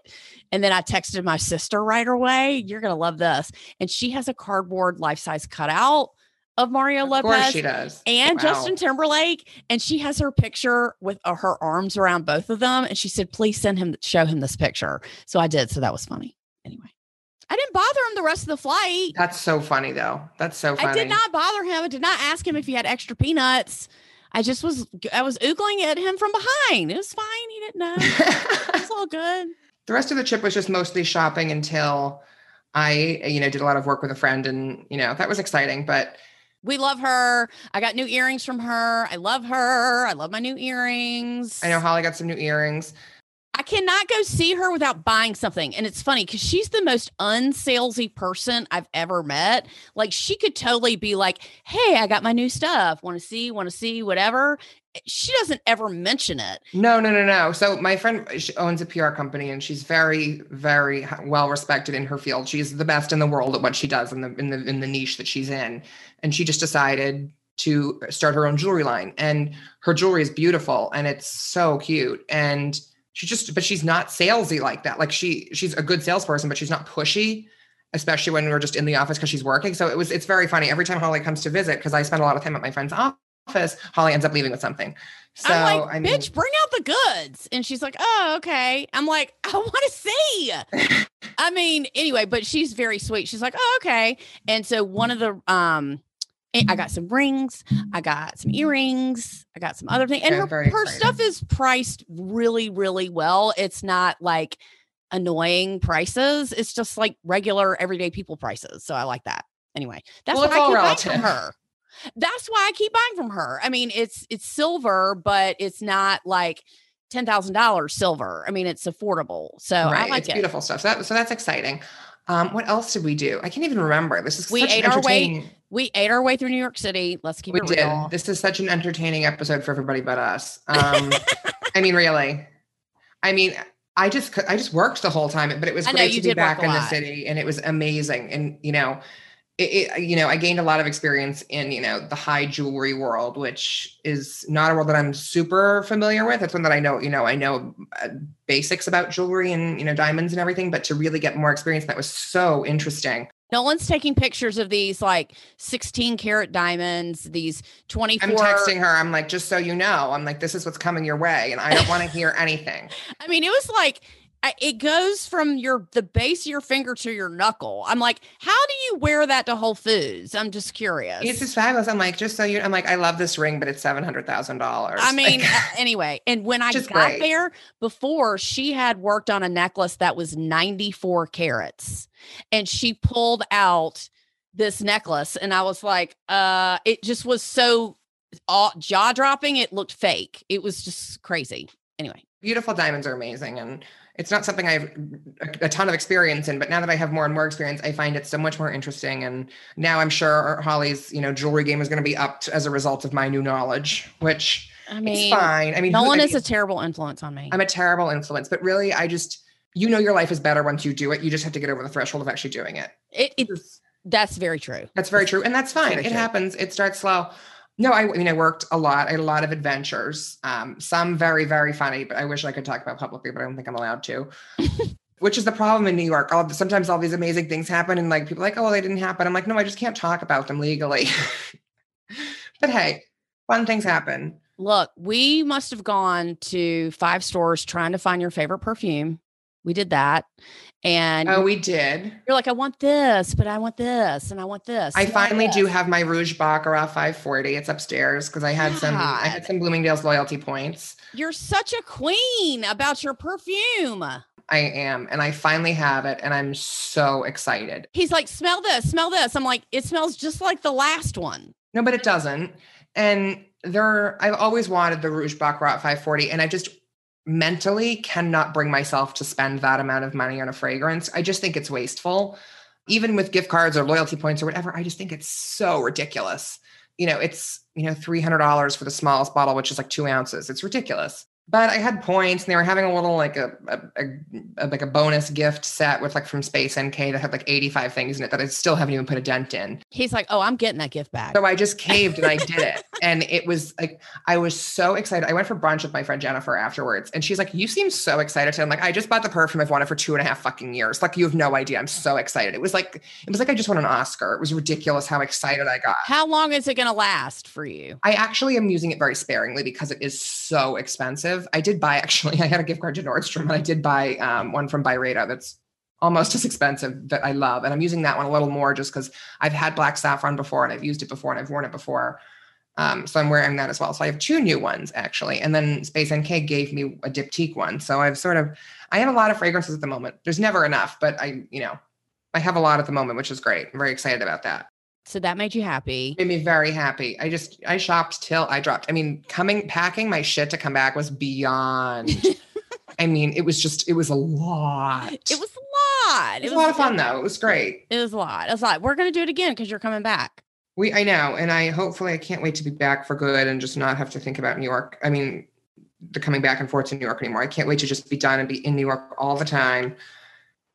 A: And then I texted my sister right away. You're going to love this. And she has a cardboard life size cutout of Mario
B: of
A: Lopez.
B: she does.
A: And
B: Wow.
A: Justin Timberlake. And she has her picture with uh, her arms around both of them. And she said, please send him, show him this picture. So I did. So that was funny. Anyway, I didn't bother him the rest of the flight.
B: That's so funny though. That's so funny.
A: I did not bother him. I did not ask him if he had extra peanuts. I just was, I was oogling at him from behind. It was fine. He didn't know. It's all good.
B: the rest of the trip was just mostly shopping until I, you know, did a lot of work with a friend and, you know, that was exciting. But
A: We love her. I got new earrings from her. I love her. I love my new earrings.
B: I know Holly got some new earrings.
A: I cannot go see her without buying something. And it's funny because she's the most unsalesy person I've ever met. Like she could totally be like, Hey, I got my new stuff. Want to see, want to see, whatever. Eh, she doesn't ever mention it.
B: No, no, no, no. So my friend she owns a PR company and she's very, very well respected in her field. She's the best in the world at what she does in the in the in the niche that she's in. And she just decided to start her own jewelry line. And her jewelry is beautiful and it's so cute. And she just, but she's not salesy like that. Like she, she's a good salesperson, but she's not pushy, especially when we're just in the office because she's working. So it was, it's very funny every time Holly comes to visit because I spend a lot of time at my friend's office. Holly ends up leaving with something. So
A: I'm like,
B: I mean,
A: bitch, bring out the goods. And she's like, oh, okay. I'm like, I want to see. I mean, anyway, but she's very sweet. She's like, oh, okay. And so one of the um I got some rings, I got some earrings, I got some other things. And
B: Yeah,
A: her, her stuff is priced really, really well. It's not like annoying prices. It's just like regular everyday people prices. So I like that. Anyway, that's
B: Well,
A: why
B: it's
A: I keep
B: relative.
A: from her. That's why I keep buying from her. I mean, it's it's silver, but it's not like ten thousand dollars silver. I mean, it's affordable. So I like
B: it's
A: it.
B: beautiful stuff. So, that, so that's exciting. Um, what else did we do? I can't even remember. This is
A: We
B: such an
A: ate our way- We ate our way through New York City. Let's keep
B: We
A: it
B: did.
A: real.
B: This is such an entertaining episode for everybody but us. Um, I mean, really. I mean, I just I just worked the whole time, but it was
A: I
B: great to be back in the city, and it was amazing. And you know, it, it you know I gained a lot of experience in you know the high jewelry world, which is not a world that I'm super familiar with. It's one that I know you know I know uh, basics about jewelry and you know diamonds and everything, but to really get more experience, that was so interesting.
A: Nolan's taking pictures of these like 16 karat diamonds, these 24.
B: I'm texting her. I'm like, just so you know, I'm like, this is what's coming your way, and I don't want to hear anything.
A: I mean, it was like it goes from your the base of your finger to your knuckle. I'm like, how do you wear that to Whole Foods? I'm just curious.
B: It's just fabulous. I'm like, just so you, I'm like, I love this ring, but it's seven hundred thousand dollars.
A: I mean, anyway, and when I got
B: great.
A: there before, she had worked on a necklace that was 94 carats, and she pulled out this necklace, and I was like, uh, it just was so jaw dropping. It looked fake. It was just crazy. Anyway,
B: beautiful diamonds are amazing, and it's not something I have a, ton of experience in. But now that I have more and more experience, I find it so much more interesting. And now I'm sure Holly's, you know, jewelry game is going to be upped as a result of my new knowledge, which
A: I mean,
B: fine. I mean, who- one
A: is a terrible influence on me.
B: I'm a terrible influence, but really, I just, you know, your life is better once you do it. You just have to get over the threshold of actually doing it.
A: it, it that's very true.
B: That's very true. And that's fine.
A: Very
B: it
A: true.
B: happens. It starts slow. No, I, I mean, I worked a lot. I had a lot of adventures. Um, some very, very funny, but I wish I could talk about publicly, but I don't think I'm allowed to. Which is the problem in New York. All sometimes all these amazing things happen, and like people are like, oh, well, they didn't happen. I'm like, no, I just can't talk about them legally. but hey, fun things happen.
A: Look, we must have gone to five stores trying to find your favorite perfume. We did that. And
B: Oh, we did.
A: you're like, I want this, but I want this, and I want this.
B: I finally
A: this."
B: do have my Rouge Baccarat 540. It's upstairs because I had some I had some Bloomingdale's loyalty points.
A: You're such a queen about your perfume.
B: I am, and I finally have it, and I'm so excited.
A: He's like, smell this, smell this. I'm like, it smells just like the last one.
B: No, but it doesn't. And there, I've always wanted the Rouge Baccarat 540, and I just mentally cannot bring myself to spend that amount of money on a fragrance. I just think it's wasteful. Even with gift cards or loyalty points or whatever, I just think it's so ridiculous. You know, it's, you know, $300 for the smallest bottle, which is like two ounces. It's ridiculous. But I had points and they were having a little like a, a, a- a- like a bonus gift set with like from Space NK that had like 85 things in it that I still haven't even put a dent in.
A: He's like, oh, I'm getting that gift back."
B: So I just caved and I did it. And it was like, I was so excited. I went for brunch with my friend Jennifer afterwards. And she's like, You seem so excited. I'm like, I just bought the perfume I've wanted for two and a half fucking years. Like, you have no idea. I'm so excited. It was like, it was like I just won an Oscar. It was ridiculous how excited I got.
A: How long is it going to last for you?
B: I actually am using it very sparingly because it is so expensive. I did buy actually, I had a gift card to Nordstrom and I did buy um, one from Byredo that's almost as expensive that I love. And I'm using that one a little more just because I've had black saffron before and I've used it before and I've worn it before. Um, so I'm wearing that as well. So I have two new ones actually. And then Space NK gave me a diptyque one. So I've sort of, I have a lot of fragrances at the moment. There's never enough, but I, you know, I have a lot at the moment, which is great. I'm very excited about that
A: So that made you happy.
B: made me very happy. I just I shopped till I dropped. I mean, coming packing my shit to come back was beyond. I mean, it was just it was a lot.
A: It was a lot.
B: It was a lot of fun though. It was great.
A: It was a lot. It was a lot. We're going to do it again because you're coming back.
B: We I know, and I hopefully I can't wait to be back for good and just not have to think about New York. I mean, the coming back and forth to New York anymore. I can't wait to just be done and be in New York all the time.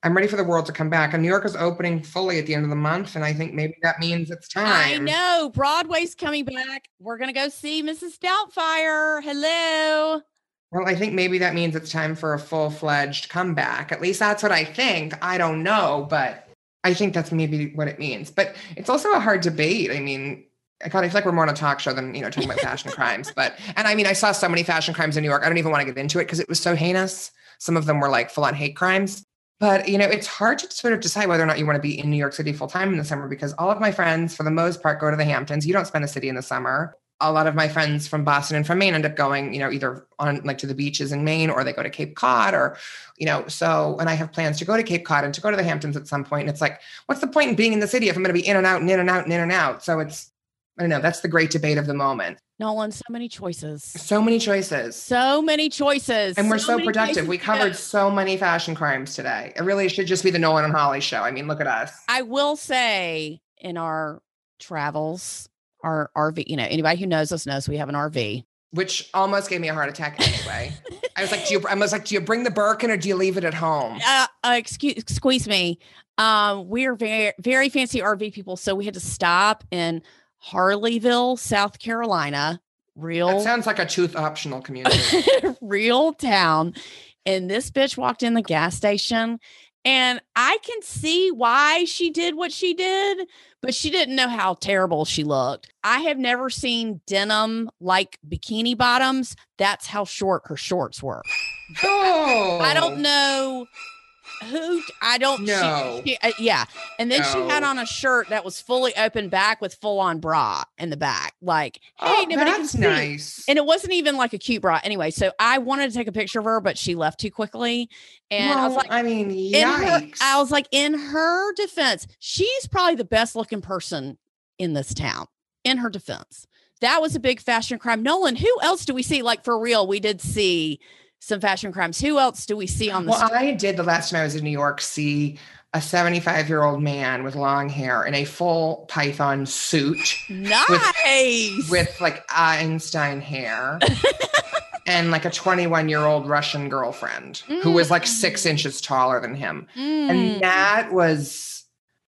B: I'm ready for the world to come back. And New York is opening fully at the end of the month, and I think maybe that means it's time.
A: I know. Broadway's coming back. We're going to go see Mrs. Doubtfire. Hello.
B: Well, I think maybe that means it's time for a full fledged comeback. At least that's what I think. I don't know, but I think that's maybe what it means. But it's also a hard debate. I mean, I God, I feel like we're more on a talk show than you know talking about fashion crimes. But and I mean, I saw so many fashion crimes in New York. I don't even want to get into it because it was so heinous. Some of them were like full on hate crimes. But you know, it's hard to sort of decide whether or not you want to be in New York City full time in the summer because all of my friends, for the most part, go to the Hamptons. You don't spend the city in the summer. A lot of my friends from Boston and from Maine end up going, you know, either on like to the beaches in Maine or they go to Cape Cod or, you know, so and I have plans to go to Cape Cod and to go to the Hamptons at some point. And it's like, what's the point in being in the city if I'm going to be in and out and in and out and in and out? So it's, I don't know. That's the great debate of the moment.
A: Nolan, so many choices.
B: So many choices.
A: So many choices.
B: And we're so
A: many
B: productive. We covered so many fashion crimes today. It really should just be the Nolan and Holly show. I mean, look at us.
A: I will say in our travels, our RV, you know, anybody who knows us knows we have an RV.
B: Which almost gave me a heart attack anyway. I was like, do you I was like, do you bring the Birkin or do you leave it at home?
A: Uh, uh, excuse, squeeze me. Um, we're very, very fancy RV people. So we had to stop in Harleyville, South Carolina,
B: That
A: real,
B: sounds like a tooth optional community.
A: real town. And this bitch walked in the gas station and I can see why she did what she did, but she didn't know how terrible she looked. I have never seen denim like bikini bottoms. That's how short her shorts were.
B: oh,
A: I don't know who I don't
B: No.
A: she- uh, yeah. And then she had on a shirt that was fully open back with full on bra in the back. Like, hey,
B: Oh,
A: nobody can
B: that's
A: see.
B: nice.
A: And it wasn't even like a cute bra. Anyway, so I wanted to take a picture of her, but she left too quickly. And I was like,
B: I mean,
A: in her,
B: yikes.
A: I was like, in her defense, she's probably the best looking person in this town. In her defense, that was a big fashion crime. Nolan, who else do we see? Like for real, we did see some fashion crimes. Who else do we see on the?
B: well? I did the last time I was in New York see a 75 year old man with long hair in a full python suit
A: nice.
B: with like Einstein hair and like a 21 year old Russian girlfriend who was like six
A: Mm.
B: inches taller than him.
A: Mm.
B: And that was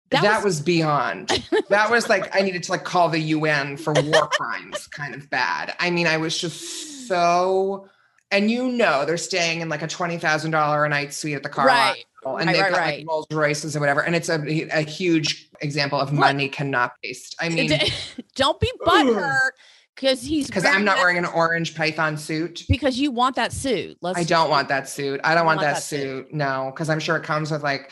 A: That
B: that,
A: was-
B: was, beyond. that was like I needed to like call the UN for war crimes kind of bad. I mean, I was just so and you know they're staying in like a twenty thousand dollar a night suite at the car
A: right.
B: and
A: right,
B: they've
A: right,
B: got
A: right.
B: like Rolls Royces or whatever. And it's a, a huge example of
A: What?
B: money cannot waste. I mean,
A: don't be butthurt because he's
B: because I'm not
A: that-
B: wearing an orange python suit.
A: because you want that suit. Let's
B: I don't want that suit. I don't want,
A: want
B: that,
A: that
B: suit. No, because I'm sure it comes with like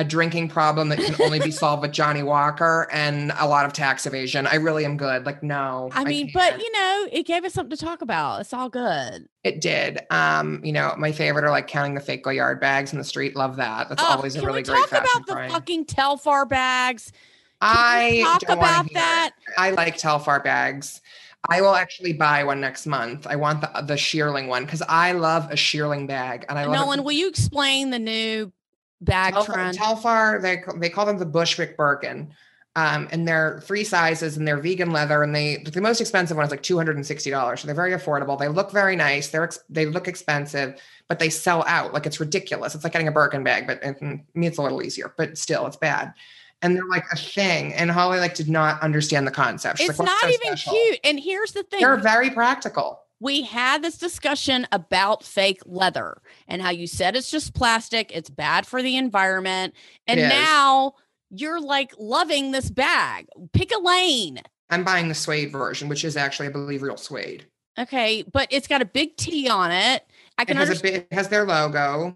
B: a drinking problem that can only be solved with Johnnie Walker and a lot of tax evasion. I really am good. Like, no.
A: I mean, but you know, it gave us something to talk about. It's all good.
B: it did. Um, you know, my favorite are like counting the fake yard bags in the street. Love that. That's
A: Oh,
B: always a really
A: we
B: great
A: talk about the
B: find.
A: fucking Telfar bags? Can
B: I
A: talk about
B: hear it.
A: that.
B: I like Telfar bags. I will actually buy one next month. I want the the shearling one because I love a shearling bag, and I love it
A: will you explain the new bag
B: Telfar,
A: trend?
B: Telfar, they they call them the Bushwick Birkin. Um, and they're three sizes and they're vegan leather and they the most expensive one is like $260 so they're very affordable they look very nice they're ex- they look expensive but they sell out like it's ridiculous it's like getting a birkin bag but and, and me it's a little easier but still it's bad and they're like a thing and holly like did not understand the concept She's
A: it's
B: like,
A: not
B: so
A: even
B: special?"
A: cute. And here's the thing
B: they're very practical
A: we had this discussion about fake leather and how you said it's just plastic, it's bad for the environment. And now you're like loving this bag. Pick a lane.
B: i'm buying the suede version which is actually i believe real suede
A: Okay, but it's got a big T on it. I
B: it
A: can
B: has a bit it has their logo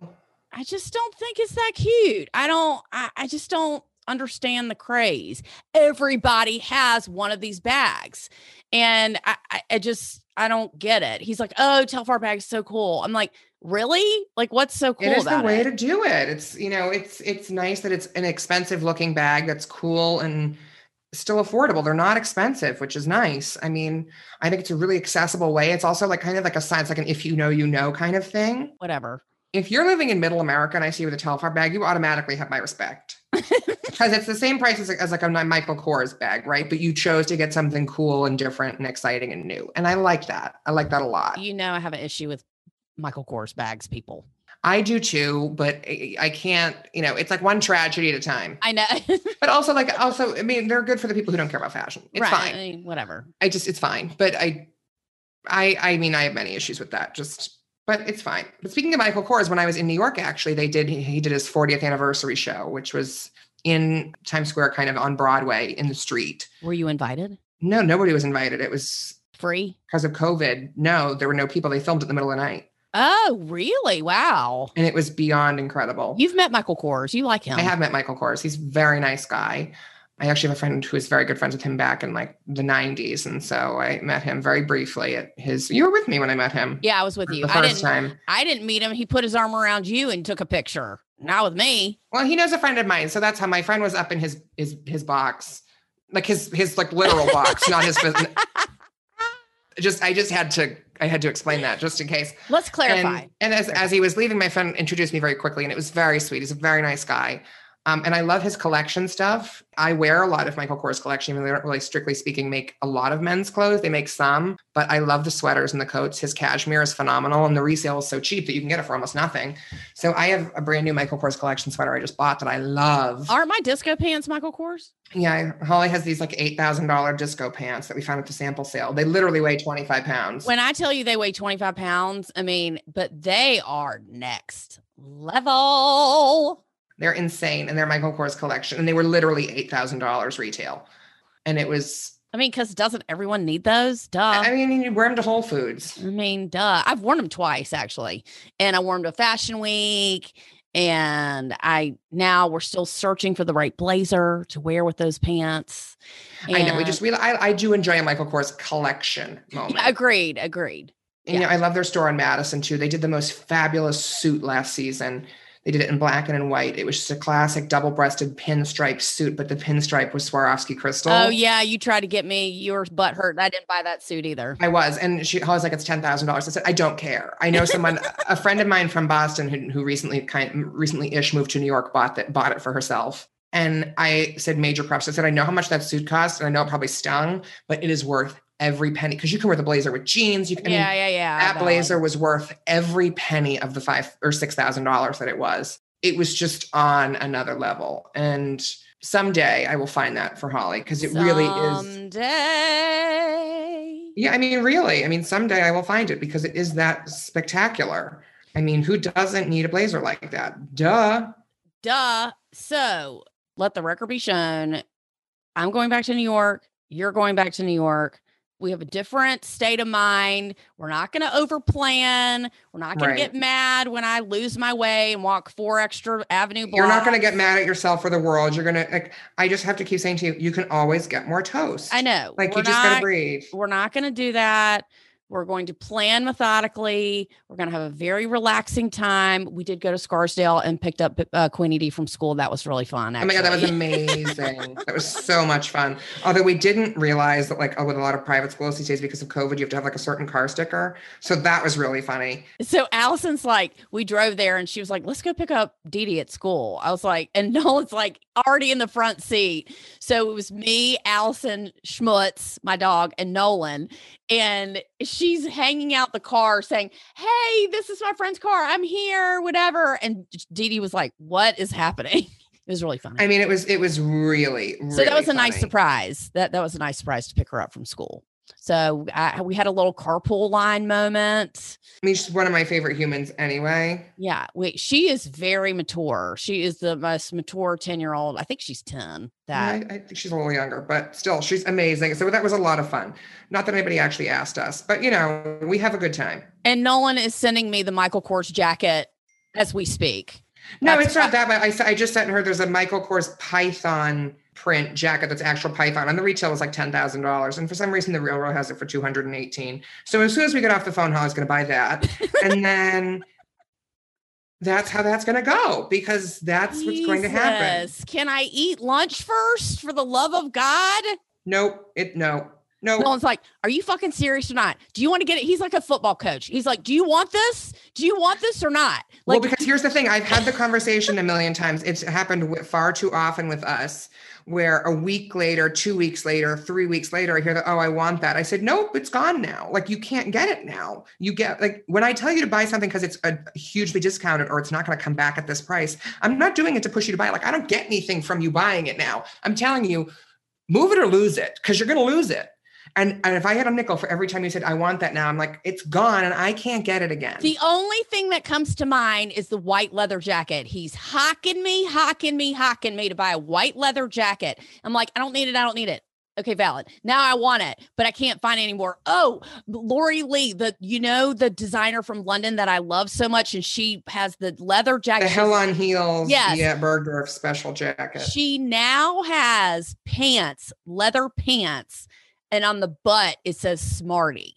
A: I just don't think it's that cute. I don't, I, I just don't understand the craze. Everybody has one of these bags. And I, I, I just, I don't get it. He's like, oh, Telfar bag's so cool. I'm like, really? Like, what's so cool
B: it is the way
A: it?
B: to do it it's you know it's it's nice that it's an expensive looking bag that's cool and still affordable they're not expensive which is nice i mean i think it's a really accessible way it's also like kind of like a science like an if you know you know kind of thing
A: Whatever.
B: If you're living in middle america and i see you with a telfar bag you automatically have my respect because it's the same price as, as like a michael kors bag right but you chose to get something cool and different and exciting and new and i like that i like that a lot
A: You know, I have an issue with Michael Kors bags, people.
B: i do too but I, I can't you know it's like one tragedy at a time
A: I know.
B: But also, like, also, I mean, they're good for the people who don't care about fashion. It's
A: right. I
B: fine.
A: mean, whatever.
B: I just, it's fine. But I, I, I mean, I have many issues with that. Just, but it's fine. But speaking of Michael Kors, when I was in New York, actually, they did. He, did his 40th anniversary show, which was in Times Square, kind of on Broadway in the street.
A: Were you invited?
B: No, nobody was invited. It was
A: Free?
B: because of COVID. No, there were no people. They filmed it in the middle of the night,
A: Oh, really? Wow.
B: and it was beyond incredible.
A: You've met Michael Kors. You like him.
B: I have met Michael Kors. He's a very nice guy. I actually have a friend who is very good friends with him back in like the 90s. And so I met him very briefly at his you were with me when I met him.
A: Yeah, I was with
B: the
A: you. I
B: first
A: didn't
B: time.
A: I didn't meet him. He put his arm around you and took a picture. Not with me.
B: Well, he knows a friend of mine. So that's how my friend was up in his his his box. Like his his like literal box, not his just I just had to I had to explain that just in case.
A: Let's clarify.
B: And, and as, as he was leaving, my friend introduced me very quickly, and it was very sweet. He's a very nice guy. Um, and I love his collection stuff. I wear a lot of Michael Kors collection, even though they don't really, strictly speaking, make a lot of men's clothes. They make some, but I love the sweaters and the coats. His cashmere is phenomenal, and the resale is so cheap that you can get it for almost nothing. So I have a brand new Michael Kors collection sweater I just bought that I love.
A: Aren't my disco pants Michael Kors?
B: Yeah, Holly has these like eight thousand dollar disco pants that we found at the sample sale. They literally weigh twenty five pounds.
A: When I tell you they weigh 25 pounds, I mean, but they are next level.
B: They're insane, and they're Michael Kors collection, and they were literally eight thousand dollars retail, and it was.
A: I mean, because doesn't everyone need those? Duh.
B: I mean, you wear them to Whole Foods.
A: I mean, duh. I've worn them twice actually, and I wore them to Fashion Week. And I now we're still searching for the right blazer to wear with those pants.
B: I know. We just we I, I do enjoy a Michael Kors collection moment.
A: Yeah, agreed, agreed.
B: And, you know, I love their store in Madison too. They did the most fabulous suit last season. They did it in black and in white. It was just a classic double-breasted pinstripe suit, but the pinstripe was Swarovski crystal.
A: Oh yeah, you tried to get me your butt hurt. I didn't buy that suit either.
B: I was, and she I was like, "It's ten thousand dollars." I said, "I don't care." I know someone, a friend of mine from Boston, who, who recently kind recently ish moved to New York, bought that bought it for herself. And I said, "Major props." I said, "I know how much that suit cost, and I know it probably stung, but it is worth every penny because you can wear the blazer with jeans. You can, I mean,
A: yeah, yeah, yeah.
B: that
A: valid.
B: blazer was worth every penny of the five or six thousand dollars that it was. It was just on another level, and." Someday I will find that for Holly because it really is
A: Someday.
B: yeah, I mean, really. I mean, someday I will find it because it is that spectacular. I mean, who doesn't need a blazer like that? Duh.
A: Duh. So let the record be shown. I'm going back to New York. You're going back to New York. We have a different state of mind. We're not going to overplan. We're not going
B: Right.
A: to get mad when I lose my way and walk four extra avenue blocks.
B: You're not going to get mad at yourself or the world. You're going to like. I just have to keep saying to you, you can always get more toast.
A: I know.
B: Like
A: we're
B: you just got to breathe.
A: We're not going to do that. We're going to plan methodically. We're going to have a very relaxing time. We did go to Scarsdale and picked up uh, Queenie D from school. That was really fun.
B: Oh my god, that was amazing. that was so much fun. Although we didn't realize that, like, oh, with a lot of private schools these days, because of COVID, you have to have like a certain car sticker. So that was really funny.
A: So Allison's like, we drove there and she was like, let's go pick up Dee Dee at school. I was like, and Nolan's like already in the front seat. So it was me, Allison Schmutz, my dog, and Nolan. And she's hanging out the car saying, Hey, this is my friend's car. I'm here, whatever. And Dee Dee was like, What is happening? It was really funny.
B: I mean, it was it was really, really
A: so that was a nice surprise. That that was a nice surprise to pick her up from school. So I, we had a little carpool line moment.
B: I mean, she's one of my favorite humans anyway.
A: Yeah, wait, she is very mature. She is the most mature 10 year old. I think she's 10.
B: Yeah,
A: That
B: I, I think she's a little younger, but still, she's amazing. So that was a lot of fun. Not that anybody actually asked us, but you know, we have a good time.
A: and Nolan is sending me the Michael Kors jacket as we speak.
B: No,
A: That's
B: it's not that. But I, I just sent her. There's a Michael Kors Python print jacket that's actual Python, and the retail was like ten thousand dollars. And for some reason, the real world has it for two hundred and eighteen. So as soon as we get off the phone, Holly's going to buy that, and then that's how that's going to go because that's what's going to happen.
A: Can I eat lunch first for the love of God?
B: Nope. It no. No.
A: Nolan's like, Are you fucking serious or not? Do you want to get it? He's like a football coach. He's like, Do you want this? Do you want this or not?
B: well, because here's the thing. I've had the conversation a million times. It's happened far too often with us, where a week later, two weeks later, three weeks later, I hear that, oh, I want that. I said, nope, it's gone now. Like you can't get it now. You get like when I tell you to buy something because it's a hugely discounted or it's not going to come back at this price, I'm not doing it to push you to buy it. Like I don't get anything from you buying it now. I'm telling you, move it or lose it because you're going to lose it. And, and if I had a nickel for every time you said, I want that now, I'm like, it's gone and I can't get it again.
A: The only thing that comes to mind is the white leather jacket. He's hocking me, hocking me, hocking me to buy a white leather jacket. I'm like, I don't need it. I don't need it. Okay, valid. Now I want it, but I can't find it anymore. Oh, Lori Lee, the you know the designer from London that I love so much, and she has the leather jacket.
B: the hell on heels,
A: Yes.
B: yeah, Bergdorf special jacket.
A: She now has pants, leather pants, and on the butt it says Smarty.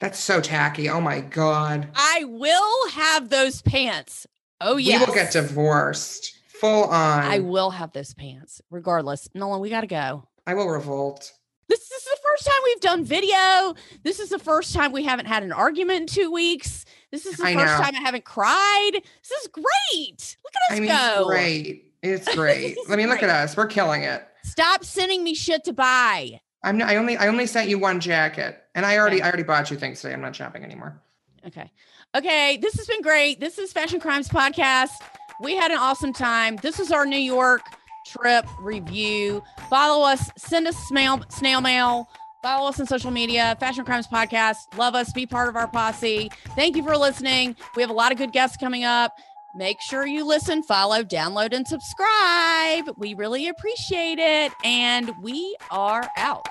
B: That's so tacky. Oh my god.
A: I will have those pants. Oh yes.
B: We will get divorced. Full on.
A: I will have those pants regardless. Nolan, we got to go.
B: I will revolt.
A: This, is the first time we've done video. This is the first time we haven't had an argument in two weeks. This is the
B: I
A: first
B: know.
A: time I haven't cried. This is great. Look at us
B: I mean,
A: go.
B: it's great. It's great. I mean, look at us. We're killing it.
A: Stop sending me shit to buy.
B: I'm not, I only I only sent you one jacket, and I already. I already bought you things today. I'm not shopping anymore.
A: Okay. Okay. This has been great. This is Fashion Crimes Podcast. We had an awesome time. This is our New York trip review. Follow us, send us snail, snail mail. Follow us on social media, Fashion Crimes Podcast. Love us, be part of our posse. Thank you for listening. We have a lot of good guests coming up. Make sure you listen, follow, download, and subscribe. We really appreciate it. And we are out.